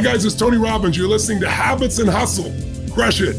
Hi, guys, it's Tony Robbins. You're listening to Habits and Hustle. Crush it.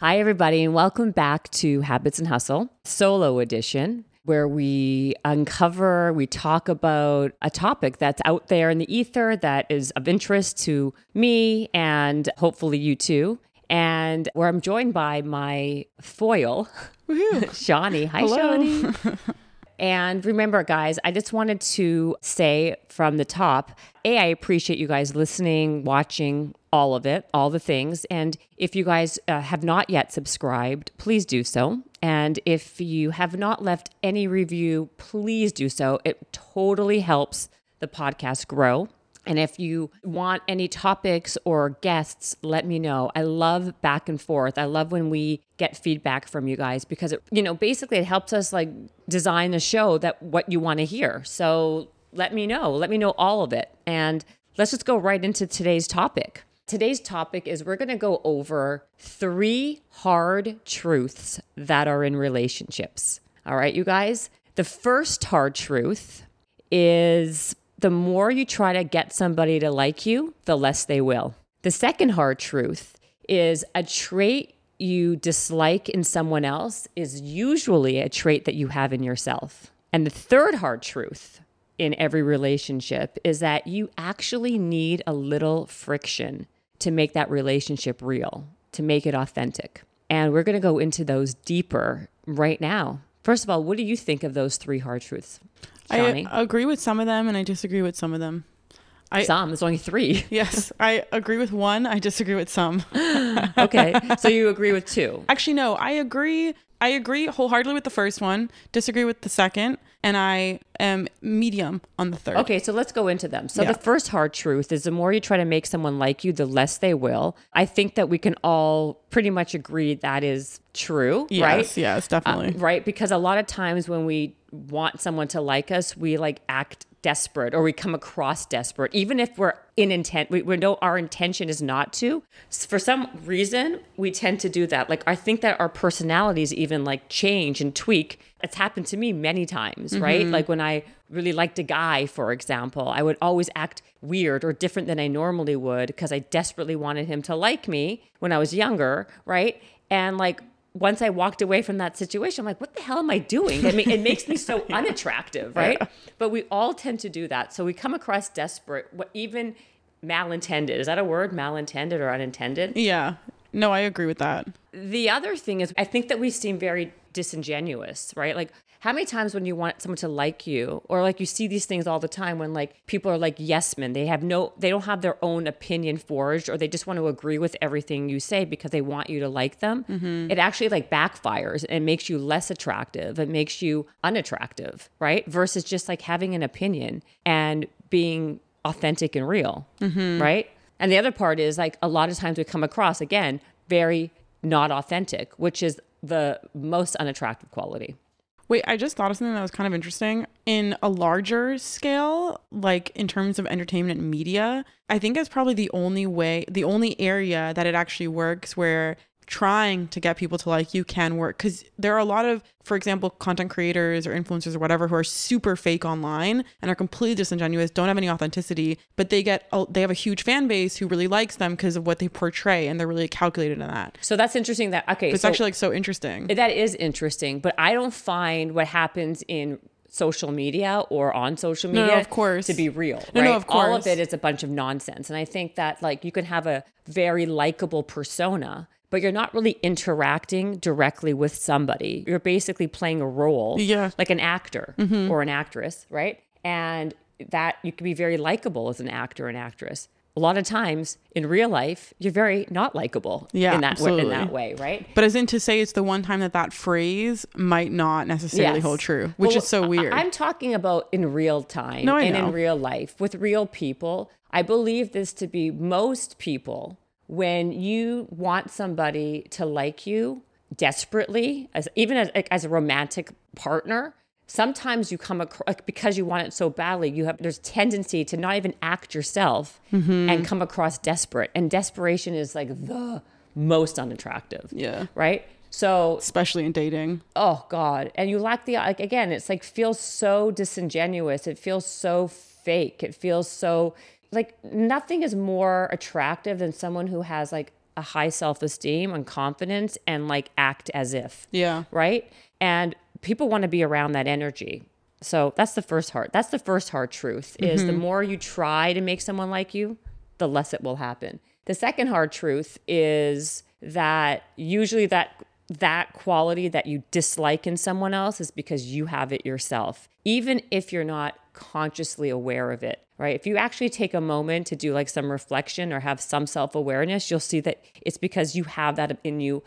Hi, everybody, and welcome back to Habits and Hustle, solo edition, where we uncover, we talk about a topic that's out there in the ether that is of interest to me and hopefully you too. And where I'm joined by my foil, Shawnee. Hi, Hello. Shawnee. And remember, guys, I just wanted to say from the top A, I appreciate you guys listening, watching all of it, all the things. And if you guys uh, have not yet subscribed, please do so. And if you have not left any review, please do so. It totally helps the podcast grow. And if you want any topics or guests, let me know. I love back and forth. I love when we get feedback from you guys because it, you know, basically it helps us like design the show that what you want to hear. So let me know. Let me know all of it. And let's just go right into today's topic. Today's topic is we're going to go over three hard truths that are in relationships. All right, you guys. The first hard truth is the more you try to get somebody to like you, the less they will. The second hard truth is a trait you dislike in someone else is usually a trait that you have in yourself. And the third hard truth in every relationship is that you actually need a little friction to make that relationship real, to make it authentic. And we're going to go into those deeper right now. First of all, what do you think of those three hard truths? Shawnee? I agree with some of them and I disagree with some of them. I Some, there's only three. yes, I agree with one. I disagree with some. okay. So you agree with two. Actually, no, I agree. I agree wholeheartedly with the first one. Disagree with the second, and I am medium on the third. Okay, so let's go into them. So Yeah. the first hard truth is the more you try to make someone like you, the less they will. I think that we can all pretty much agree that is true, Yes, right? yes, definitely. Uh, right? Because a lot of times when we want someone to like us, we like act desperate or we come across desperate, even if we're in intent. We, we know our intention is not to. For some reason, we tend to do that. Like I think that our personalities even like change and tweak. It's happened to me many times, right? Mm-hmm. Like when I really liked a guy, for example, I would always act weird or different than I normally would because I desperately wanted him to like me when I was younger, right? And like once I walked away from that situation, I'm like, what the hell am I doing? I mean, it makes me so unattractive, right? But we all tend to do that. So we come across desperate, what even malintended. Is that a word? Malintended or unintended? Yeah. No, I agree with that. The other thing is, I think that we seem very disingenuous, right? Like, how many times when you want someone to like you, or like you see these things all the time when like people are like yes men, they have no, they don't have their own opinion forged, or they just want to agree with everything you say because they want you to like them. Mm-hmm. It actually like backfires and makes you less attractive. It makes you unattractive, right? Versus just like having an opinion and being authentic and real, mm-hmm. right? And the other part is like a lot of times we come across again very not authentic, which is the most unattractive quality. Wait, I just thought of something that was kind of interesting. In a larger scale, like in terms of entertainment media, I think it's probably the only way, the only area that it actually works where trying to get people to like you can work because there are a lot of for example content creators or influencers or whatever who are super fake online and are completely disingenuous don't have any authenticity but they get they have a huge fan base who really likes them because of what they portray and they're really calculated in that So that's interesting that okay, it's so actually like so interesting that is interesting, but I don't find what happens in social media or on social No, no, media of course. to be real. No, no, right? of All of it is a bunch of nonsense. And I think that like you can have a very likable persona, but you're not really interacting directly with somebody. You're basically playing a role, Yeah. like an actor Mm-hmm. or an actress, right? And that you can be very likable as an actor and actress. A lot of times in real life, you're very not likable Yeah, in that way, in that way, right? But as in to say it's the one time that that phrase might not necessarily Yes. hold true, which Well, is so weird. I'm talking about in real time No, and in real life with real people. I believe this to be most people when you want somebody to like you desperately, as even as, as a romantic partner. Sometimes you come across like, because you want it so badly. You have there's tendency to not even act yourself Mm-hmm. and come across desperate. And desperation is like the most unattractive Yeah. right? So especially in dating. oh god and you lack the like again it's like feels so disingenuous it feels so fake. It feels so like nothing is more attractive than someone who has like a high self-esteem and confidence and like act as if. Yeah. right? And people want to be around that energy. So that's the first hard that's the first hard truth is the mm-hmm. more you try to make someone like you the less it will happen. The second hard truth is that usually that that quality that you dislike in someone else is because you have it yourself. Even if you're not consciously aware of it right if you actually take a moment to do like some reflection or have some self-awareness you'll see that it's because you have that in you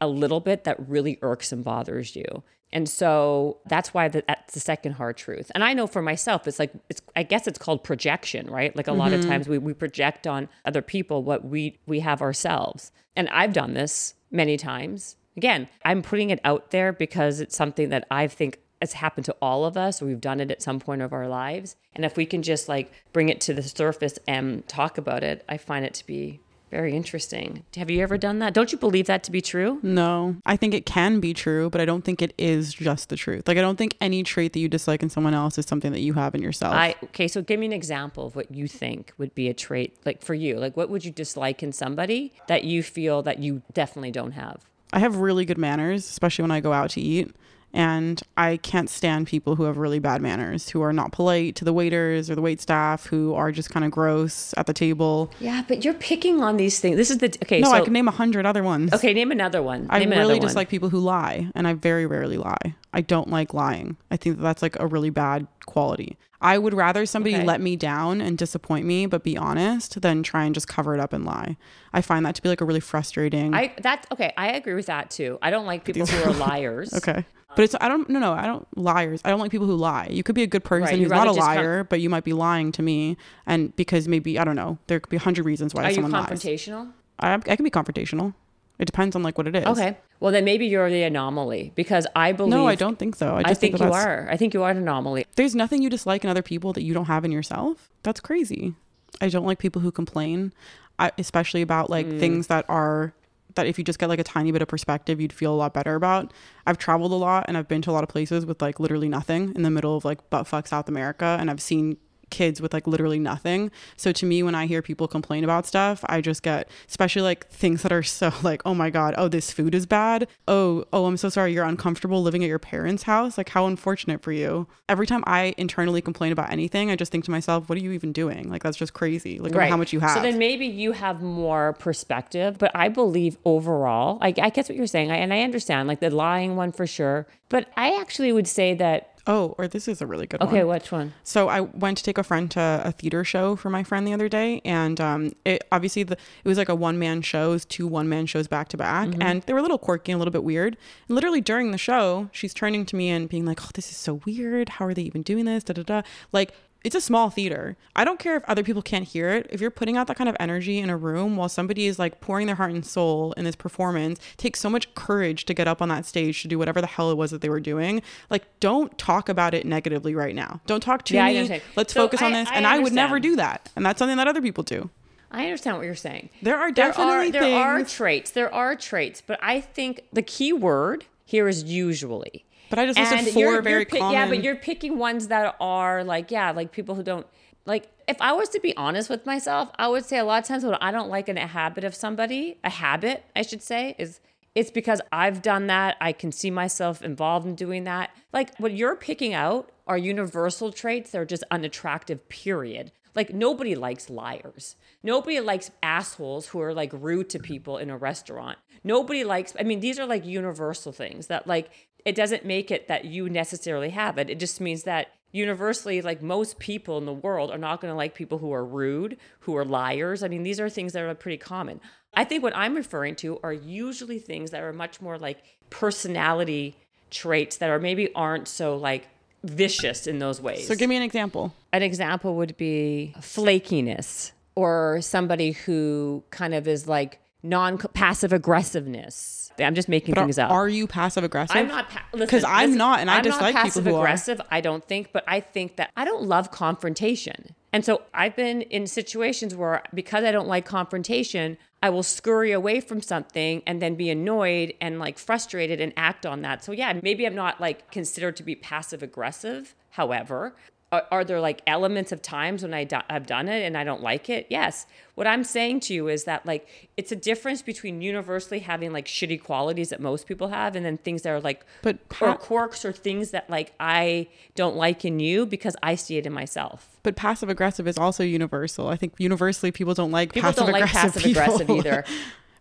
a little bit that really irks and bothers you and so that's why the, that's the second hard truth. And I know for myself, it's like, it's, I guess it's called projection, right? Like a lot of mm-hmm. times we, we project on other people what we, we have ourselves. And I've done this many times. Again, I'm putting it out there because it's something that I think has happened to all of us. We've done it at some point of our lives. And if we can just like bring it to the surface and talk about it, I find it to be very interesting. Have you ever done that? Don't you believe that to be true? No, I think it can be true, but I don't think it is just the truth. Like, I don't think any trait that you dislike in someone else is something that you have in yourself. I okay, so give me an example of what you think would be a trait like for you. Like what would you dislike in somebody that you feel that you definitely don't have? I have really good manners, especially when I go out to eat. And I can't stand people who have really bad manners, who are not polite to the waiters or the wait staff, who are just kind of gross at the table. Yeah, but you're picking on these things. This is the okay. No, so, I can name a hundred other ones. Okay, name another one. I another really one. dislike people who lie, and I very rarely lie. I don't like lying. I think that that's like a really bad quality. I would rather somebody Okay. let me down and disappoint me, but be honest, than try and just cover it up and lie. I find that to be like a really frustrating. I that okay. I agree with that too. I don't like people who are liars. okay. But it's I don't no no I don't liars I don't like people who lie. You could be a good person Right, who's not a rather just com- liar, but you might be lying to me, and because maybe I don't know there could be a hundred reasons why Are you someone lies. confrontational? I, I can be confrontational. It depends on like what it is. Okay. Well, then maybe you're the anomaly because I believe. No, I don't think so. I, just I think that you are. I think you are an anomaly. There's nothing you dislike in other people that you don't have in yourself. That's crazy. I don't like people who complain, I, especially about like Mm. things that are that if you just get like a tiny bit of perspective, you'd feel a lot better about. I've traveled a lot and I've been to a lot of places with like literally nothing in the middle of like butt buttfuck South America, and I've seen kids with like literally nothing. So to me when I hear people complain about stuff, I just get especially like things that are so like, "Oh my god, oh this food is bad. Oh, oh I'm so sorry you're uncomfortable living at your parents' house. Like how unfortunate for you." Every time I internally complain about anything, I just think to myself, "What are you even doing? Like that's just crazy. Like, at how much you have." So then maybe you have more perspective, but I believe overall, I, I guess what you're saying, I, and I understand like the lying one for sure. But I actually would say that oh, or this is a really good one. okay, which one? So I went to take a friend to a theater show for my friend the other day, and um, it obviously the it was like a one man shows, two one man shows back to back, and they were a little quirky and a little bit weird. And literally during the show, she's turning to me and being like, "Oh, this is so weird. How are they even doing this?" Da da da. Like it's a small theater. I don't care if other people can't hear it. If you're putting out that kind of energy in a room while somebody is like pouring their heart and soul in this performance, takes so much courage to get up on that stage to do whatever the hell it was that they were doing. Like, don't talk about it negatively right now. Don't talk to Yeah, me. Let's So focus on this. I and I would never do that. And that's something that other people do. I understand what you're saying. There are There definitely are there are traits. There are traits, but I think the key word here is usually. But I just listed And 4 you're- very you're pick- common. Yeah, but you're picking ones that are like yeah, like people who don't like. If I was to be honest with myself, I would say a lot of times when I don't like in a habit of somebody, a habit I should say, is it's because I've done that. I can see myself involved in doing that. Like what you're picking out are universal traits. that are just unattractive. Period. Like nobody likes liars. Nobody likes assholes who are like rude to people in a restaurant. Nobody likes I mean these are like universal things that like it doesn't make it that you necessarily have it. It just means that universally like most people in the world are not going to like people who are rude, who are liars. I mean these are things that are pretty common. I think what I'm referring to are usually things that are much more like personality traits that are maybe aren't so like vicious in those ways so give me an example. an example would be flakiness or somebody who kind of is like non passive aggressiveness. I'm just making But things are, up. are you passive aggressive? I'm not pa- because listen, I'm not, and I I'm dislike not people passive who are. aggressive. I don't think, but I think that I don't love confrontation. And so I've been in situations where because I don't like confrontation, I will scurry away from something and then be annoyed and like frustrated and act on that. So yeah, maybe I'm not like considered to be passive aggressive. However, are, are there like elements of times when I do, I've done it and I don't like it? Yes. What I'm saying to you is that like it's a difference between universally having like shitty qualities that most people have and then things that are like But or quirks or things that like I don't like in you because I see it in myself. But passive aggressive is also universal. I think universally people don't like People passive don't like aggressive passive aggressive either.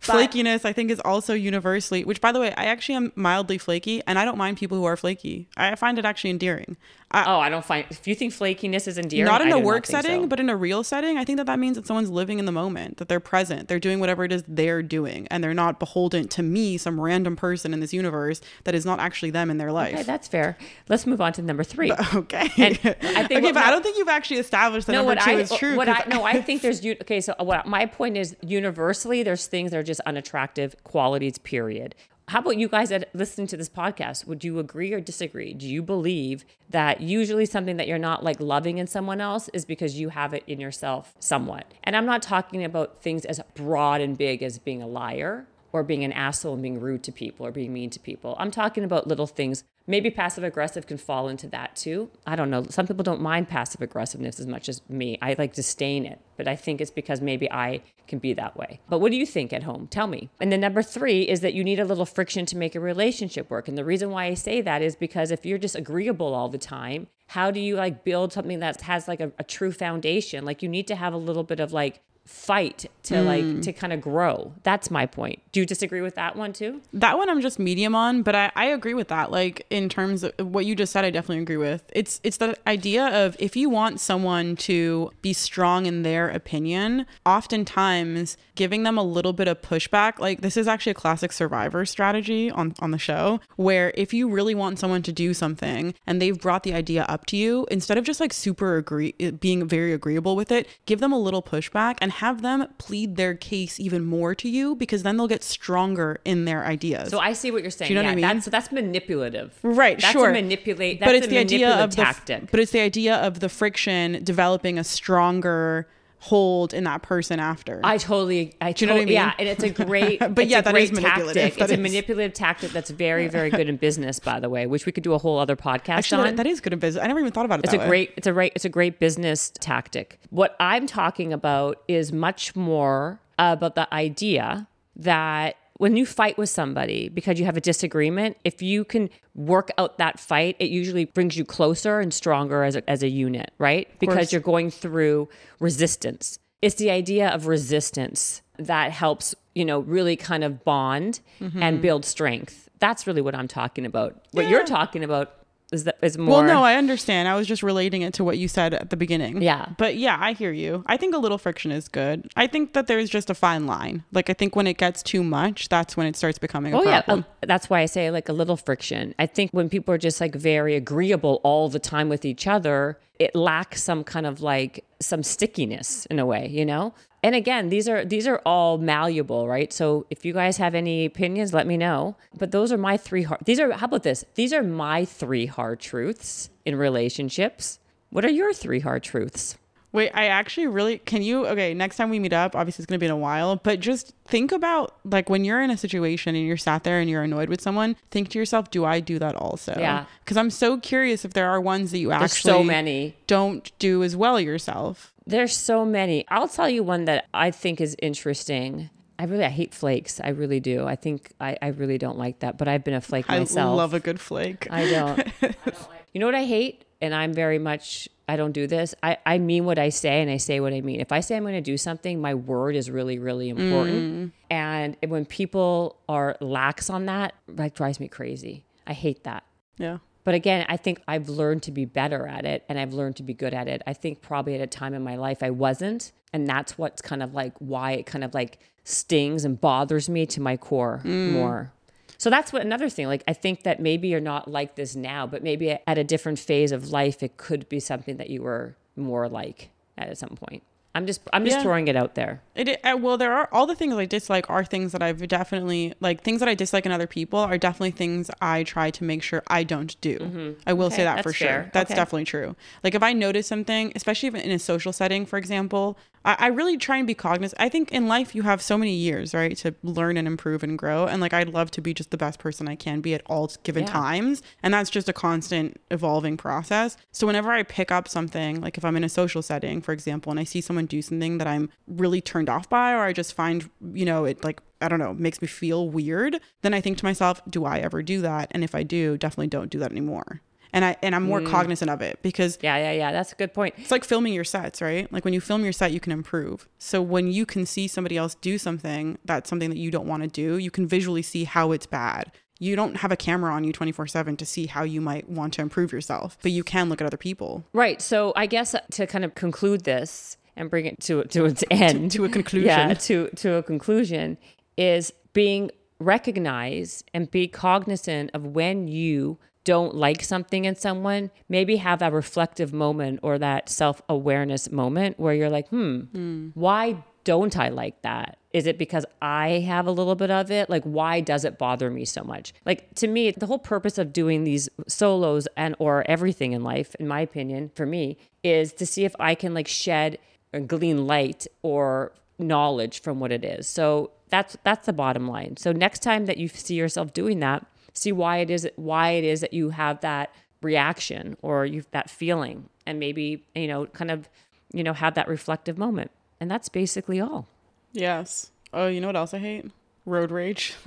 But- Flakiness, I think, is also universally. Which, by the way, I actually am mildly flaky, and I don't mind people who are flaky. I find it actually endearing. I, Oh, I don't find if you think flakiness is endearing. not in a work setting, so. but in a real setting, I think that that means that someone's living in the moment, that they're present, they're doing whatever it is they're doing, and they're not beholden to me, some random person in this universe that is not actually them in their life. okay, that's fair. Let's move on to number three. Okay. And I think okay, what but I don't think you've actually established that no, number two I is true. what I no, I think there's okay. So what my point is, universally, there's things that are just unattractive qualities. Period. How about you guys that listening to this podcast? Would you agree or disagree? Do you believe that usually something that you're not like loving in someone else is because you have it in yourself somewhat? And I'm not talking about things as broad and big as being a liar or being an asshole and being rude to people or being mean to people. I'm talking about little things. Maybe passive aggressive can fall into that too. I don't know. Some people don't mind passive aggressiveness as much as me. I like disdain it, but I think it's because maybe I can be that way. But what do you think at home? Tell me. And then number three is that you need a little friction to make a relationship work. And the reason why I say that is because if you're just agreeable all the time, how do you like build something that has like a, a true foundation? Like you need to have a little bit of like fight to like mm. to kind of grow. That's my point. Do you disagree with that one too? that one I'm just medium on, but I, I agree with that. Like in terms of what you just said, I definitely agree with. It's it's the idea of if you want someone to be strong in their opinion, oftentimes giving them a little bit of pushback. Like this is actually a classic survivor strategy on on the show, where if you really want someone to do something and they've brought the idea up to you, instead of just like super agree being very agreeable with it, give them a little pushback and have them plead their case even more to you because then they'll get stronger in their ideas. So I see what you're saying. you know what I mean? that's so that's manipulative. Right, that's sure. A manipulate. That's but it's a the idea of the tactic. but it's the idea of the friction developing a stronger hold in that person after. I totally, I you know what I totally, yeah, and it's a great, But it's yeah, a that is manipulative. tactic. That it's a manipulative tactic that's very, very good in business, by the way, which we could do a whole other podcast Actually, on. that, is good in business. I never even thought about it. It's a way. great, it's a right, it's a great business tactic. What I'm talking about is much more about the idea that when you fight with somebody because you have a disagreement, if you can work out that fight, it usually brings you closer and stronger as a, as a unit, right? Because you're going through resistance. It's the idea of resistance that helps, you know, really kind of bond Mm-hmm. and build strength. That's really what I'm talking about. What you're talking about is that is more Well, no, I understand. I was just relating it to what you said at the beginning. Yeah. But yeah, I hear you. I think a little friction is good. I think that there's just a fine line. Like I think when it gets too much, that's when it starts becoming a Oh yeah, problem. uh, that's why I say like a little friction. I think when people are just like very agreeable all the time with each other, it lacks some kind of like some stickiness in a way, you know. And again, these are these are all malleable, right? So if you guys have any opinions, let me know. But those are my three hard. These are how about this? These are my three hard truths in relationships. What are your three hard truths? Wait, I actually really can you okay, next time we meet up, obviously it's gonna be in a while, but just think about like when you're in a situation and you're sat there and you're annoyed with someone, think to yourself, do I do that also? Yeah. Because I'm so curious if there are ones that you There's actually so many. don't do as well yourself. There's so many. I'll tell you one that I think is interesting. I really I hate flakes. I really do. I think I, I really don't like that. But I've been a flake myself. I love a good flake. I don't. you know what I hate? And I'm very much I don't do this. I, I mean what I say and I say what I mean. If I say I'm gonna do something, my word is really, really important. Mm. And when people are lax on that, that drives me crazy. I hate that. yeah. But again, I think I've learned to be better at it and I've learned to be good at it. I think probably at a time in my life I wasn't. And that's what's kind of like why it kind of like stings and bothers me to my core mm. more. So that's what another thing. Like I think that maybe you're not like this now, but maybe at a different phase of life, it could be something that you were more like at some point. I'm just I'm just Yeah. throwing it out there. It, uh, well, there are all the things I dislike are things that I've definitely like things that I dislike in other people are definitely things I try to make sure I don't do. I will Okay, say that for that's sure. fair. That's Okay. definitely true. Like if I notice something, especially if in a social setting, for example, I, I really try and be cognizant. I think in life you have so many years, right, to learn and improve and grow. And like I'd love to be just the best person I can be at all given Yeah. times, and that's just a constant evolving process. So whenever I pick up something, like if I'm in a social setting, for example, and I see someone do something that I'm really turned off by, or I just find, you know, it like, I don't know, makes me feel weird, then I think to myself, do I ever do that? And if I do, definitely don't do that anymore. And I and I'm more mm. cognizant of it because Yeah, yeah, yeah. That's a good point. it's like filming your sets, right? Like when you film your set, you can improve. So when you can see somebody else do something that's something that you don't want to do, you can visually see how it's bad. You don't have a camera on you 24 7 to see how you might want to improve yourself, but you can look at other people. Right. So I guess uh, to kind of conclude this and bring it to to its end, to a conclusion. Yeah, to to a conclusion is being recognize and be cognizant of when you don't like something in someone, maybe have a reflective moment or that self-awareness moment where you're like, hmm, why don't I like that? Is it because I have a little bit of it? Like, why does it bother me so much? Like, to me, the whole purpose of doing these solos and or everything in life, in my opinion, for me, is to see if I can like shed or glean light or knowledge from what it is. So that's that's the bottom line. So next time that you see yourself doing that, see why it is why it is that you have that reaction or you that feeling, and maybe you know, kind of, you know, have that reflective moment. And that's basically all. Yes. Oh, you know what else I hate? Road rage.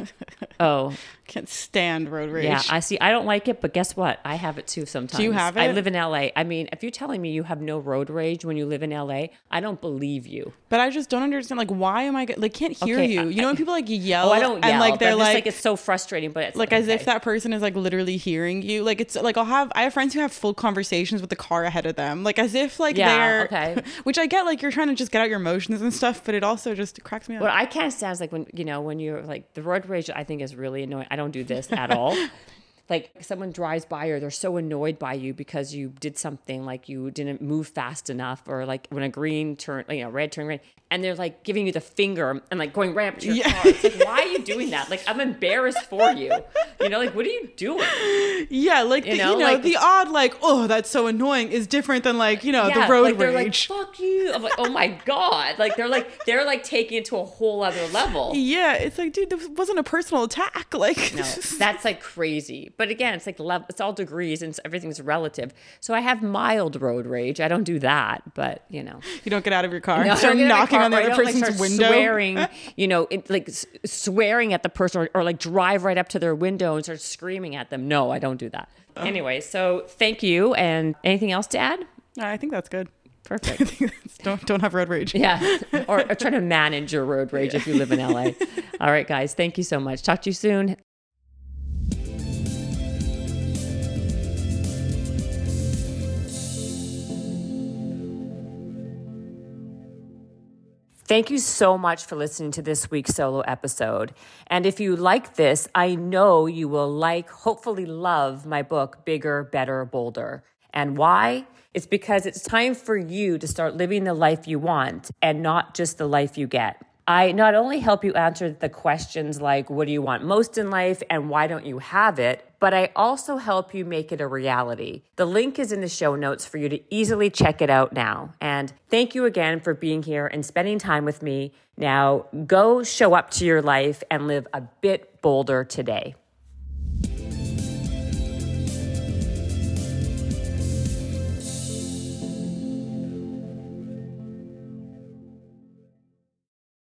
Oh, Can't stand road rage. yeah. I see. I don't like it, but guess what? I have it too sometimes. Do you have it? I live in LA. I mean, if you're telling me you have no road rage when you live in LA, I don't believe you. but I just don't understand. Like, why am I g- like can't hear Okay, you? I- you know when people like yell Oh, I don't yell. and like they're like, like it's so frustrating, but it's like as if that person is like literally hearing you. Like it's like I'll have I have friends who have full conversations with the car ahead of them. Like as if like Yeah, they're okay. Which I get like you're trying to just get out your emotions and stuff, but it also just cracks me up. What I can't stand is like when you know when you're like the road rage. I think is really annoying. I don't do this at all. Like someone drives by or they're so annoyed by you because you did something like you didn't move fast enough or like when a green turn, you know, red turn red, and they're like giving you the finger and like going right up to your Yeah. car. It's like why are you doing that? Like I'm embarrassed for you. You know, like what are you doing? yeah, like You the, know, you know like- the odd like oh that's so annoying is different than like you know Yeah, the road like they're rage. like fuck you. I'm like oh my god. Like they're like they're like taking it to a whole other level. yeah, it's like dude, this wasn't a personal attack. Like No, that's like crazy. But again, it's like level, it's all degrees and everything's relative. So I have mild road rage. I don't do that, but you know, you don't get out of your car, No, start don't get in my knocking car on the other don't, like, person's window. swearing, you know, it, like swearing at the person, or, or like drive right up to their window and start screaming at them. No, I don't do that. Oh. Anyway, so thank you. And anything else to add? Uh, I think that's good. Perfect. don't don't have road rage. Yeah. or, or try to manage your road rage if you live in LA. All right, guys. Thank you so much. Talk to you soon. Thank you so much for listening to this week's solo episode. And if you like this, I know you will like, hopefully love my book, Bigger, Better, Bolder. And why? It's because it's time for you to start living the life you want and not just the life you get. I not only help you answer the questions like, what do you want most in life and why don't you have it, but I also help you make it a reality. The link is in the show notes for you to easily check it out now. And thank you again for being here and spending time with me. Now go show up to your life and live a bit bolder today.